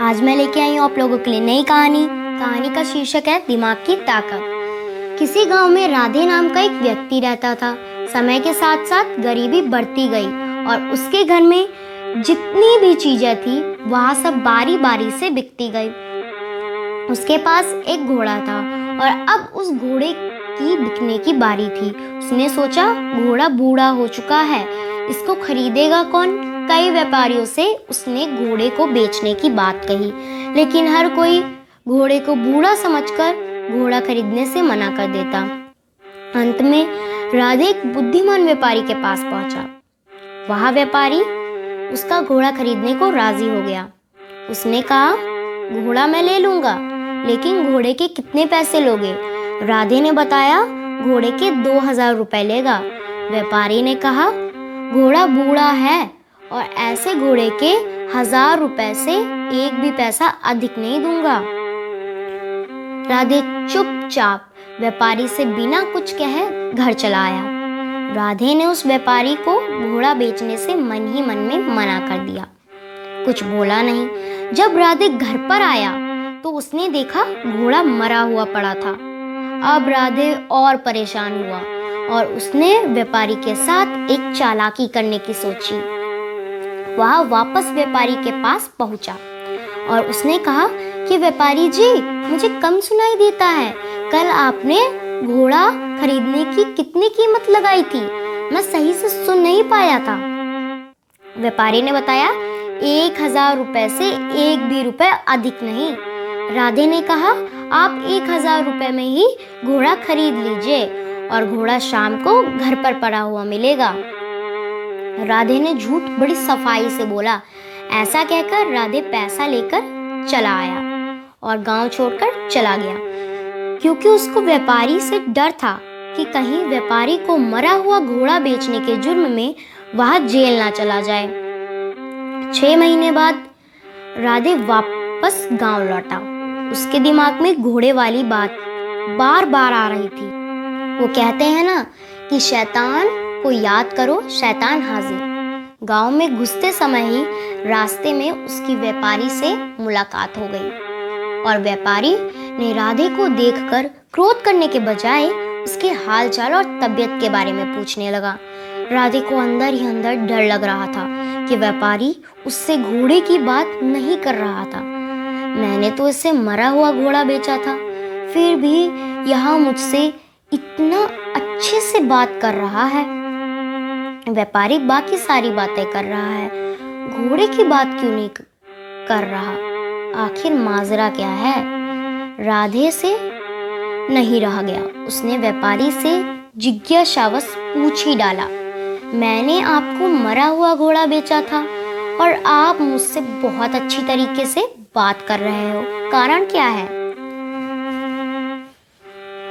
आज मैं लेके आई हूँ आप लोगों के लिए नई कहानी। कहानी का शीर्षक है दिमाग की ताकत। किसी गाँव में राधे नाम का एक व्यक्ति रहता था। समय के साथ साथ गरीबी बढ़ती गई और उसके घर में जितनी भी चीज़ें थी, वह सब बारी बारी से बिकती गई। उसके पास एक घोड़ा था और अब उस घोड़े की बिकने की बारी थी। उसने सोचा, घोड़ा बूढ़ा हो चुका है, इसको खरीदेगा कौन? कई व्यापारियों से उसने घोड़े को बेचने की बात कही। लेकिन हर कोई घोड़े को बूढ़ा समझकर घोड़ा खरीदने से मना कर देता। अंत में राधे एक बुद्धिमान व्यापारी के पास पहुँचा। वह व्यापारी उसका घोड़ा खरीदने को राज़ी हो गया। उसने कहा, घोड़ा मैं ले लूँगा, लेकिन घोड़े के कितने पैसे लोगे? राधे ने बताया, घोड़े के दो हज़ार रुपए लेगा। व्यापारी ने कहा, घोड़ा बूढ़ा है और ऐसे घोड़े के हज़ार रुपए से एक भी पैसा अधिक नहीं दूँगा। राधे चुपचाप व्यापारी से बिना कुछ कहे घर चला आया। राधे ने उस व्यापारी को घोड़ा बेचने से मन ही मन में मना कर दिया। कुछ बोला नहीं। जब राधे घर पर आया तो उसने देखा घोड़ा मरा हुआ पड़ा था। अब राधे और परेशान हुआ और उसने व्यापारी के साथ एक चालाकी करने की सोची। वह वापस व्यापारी के पास पहुँचा और उसने कहा कि व्यापारी जी, मुझे कम सुनाई देता है। कल आपने घोड़ा खरीदने की कितनी कीमत लगाई थी? मैं सही से सुन नहीं पाया था। व्यापारी ने बताया, एक हज़ार रुपए से एक भी रुपए अधिक नहीं। राधे ने कहा, आप एक हज़ार रुपए में ही घोड़ा खरीद लीजिए और घोड़ा शाम को घर पर पड़ा हुआ मिलेगा। राधे ने झूठ बड़ी सफ़ाई से बोला। ऐसा कहकर राधे पैसा लेकर चला आया और गाँव छोड़कर चला गया। क्योंकि उसको व्यापारी से डर था कि कहीं व्यापारी को मरा हुआ घोड़ा बेचने के जुर्म में वह जेल ना चला जाए। छह महीने बाद राधे वापस गाँव लौटा। उसके दिमाग में घोड़े वाली बात बार बार आ रही थी। वो कहते हैं ना कि शैतान को याद करो, शैतान हाजिर। गाँव में घुसते समय ही रास्ते में उसकी व्यापारी से मुलाकात हो गई। और व्यापारी ने राधे को देखकर क्रोध करने के बजाय उसके हाल चाल और तबीयत के बारे में पूछने लगा। राधे को अंदर ही अंदर डर लग रहा था कि व्यापारी उससे घोड़े की बात नहीं कर रहा था। मैंने तो इसे मरा हुआ घोड़ा बेचा था। फिर भी यहाँ मुझसे इतना अच्छे से बात कर रहा है। व्यापारी बाकी सारी बातें कर रहा है। घोड़े की बात क्यों नहीं कर रहा? आखिर माजरा क्या है? राधे से नहीं रह गया। उसने व्यापारी से जिज्ञासावश पूछ ही डाला, मैंने आपको मरा हुआ घोड़ा बेचा था और आप मुझसे बहुत अच्छी तरीके से बात कर रहे हो। कारण क्या है?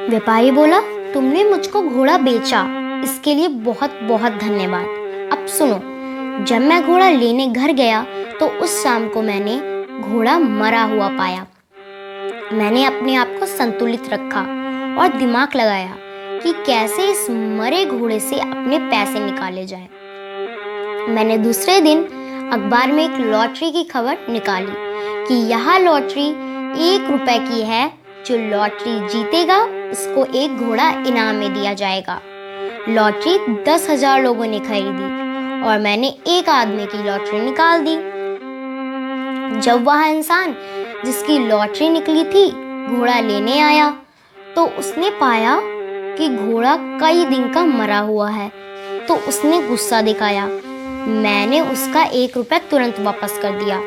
व्यापारी बोला, तुमने मुझको घोड़ा बेचा। इसके लिए बहुत बहुत धन्यवाद। अब सुनो, जब मैं घोड़ा लेने घर गया तो उस शाम को मैंने घोड़ा मरा हुआ पाया। मैंने अपने आप को संतुलित रखा और दिमाग लगाया कि कैसे इस मरे घोड़े से अपने पैसे निकाले जाए। मैंने दूसरे दिन अखबार में एक लॉटरी की खबर निकाली कि यह लॉटरी एक रुपए की है, जो लॉटरी जीतेगा, उसको एक घोड़ा इनाम में दिया जाएगा। लॉटरी दस हज़ार लोगों ने खरीदी और मैंने एक आदमी की लॉटरी निकाल दी। जब वह इंसान जिसकी लॉटरी निकली थी घोड़ा लेने आया तो उसने पाया कि घोड़ा कई दिन का मरा हुआ है। तो उसने गुस्सा दिखाया। मैंने उसका एक रुपया तुरंत वापस कर दिया।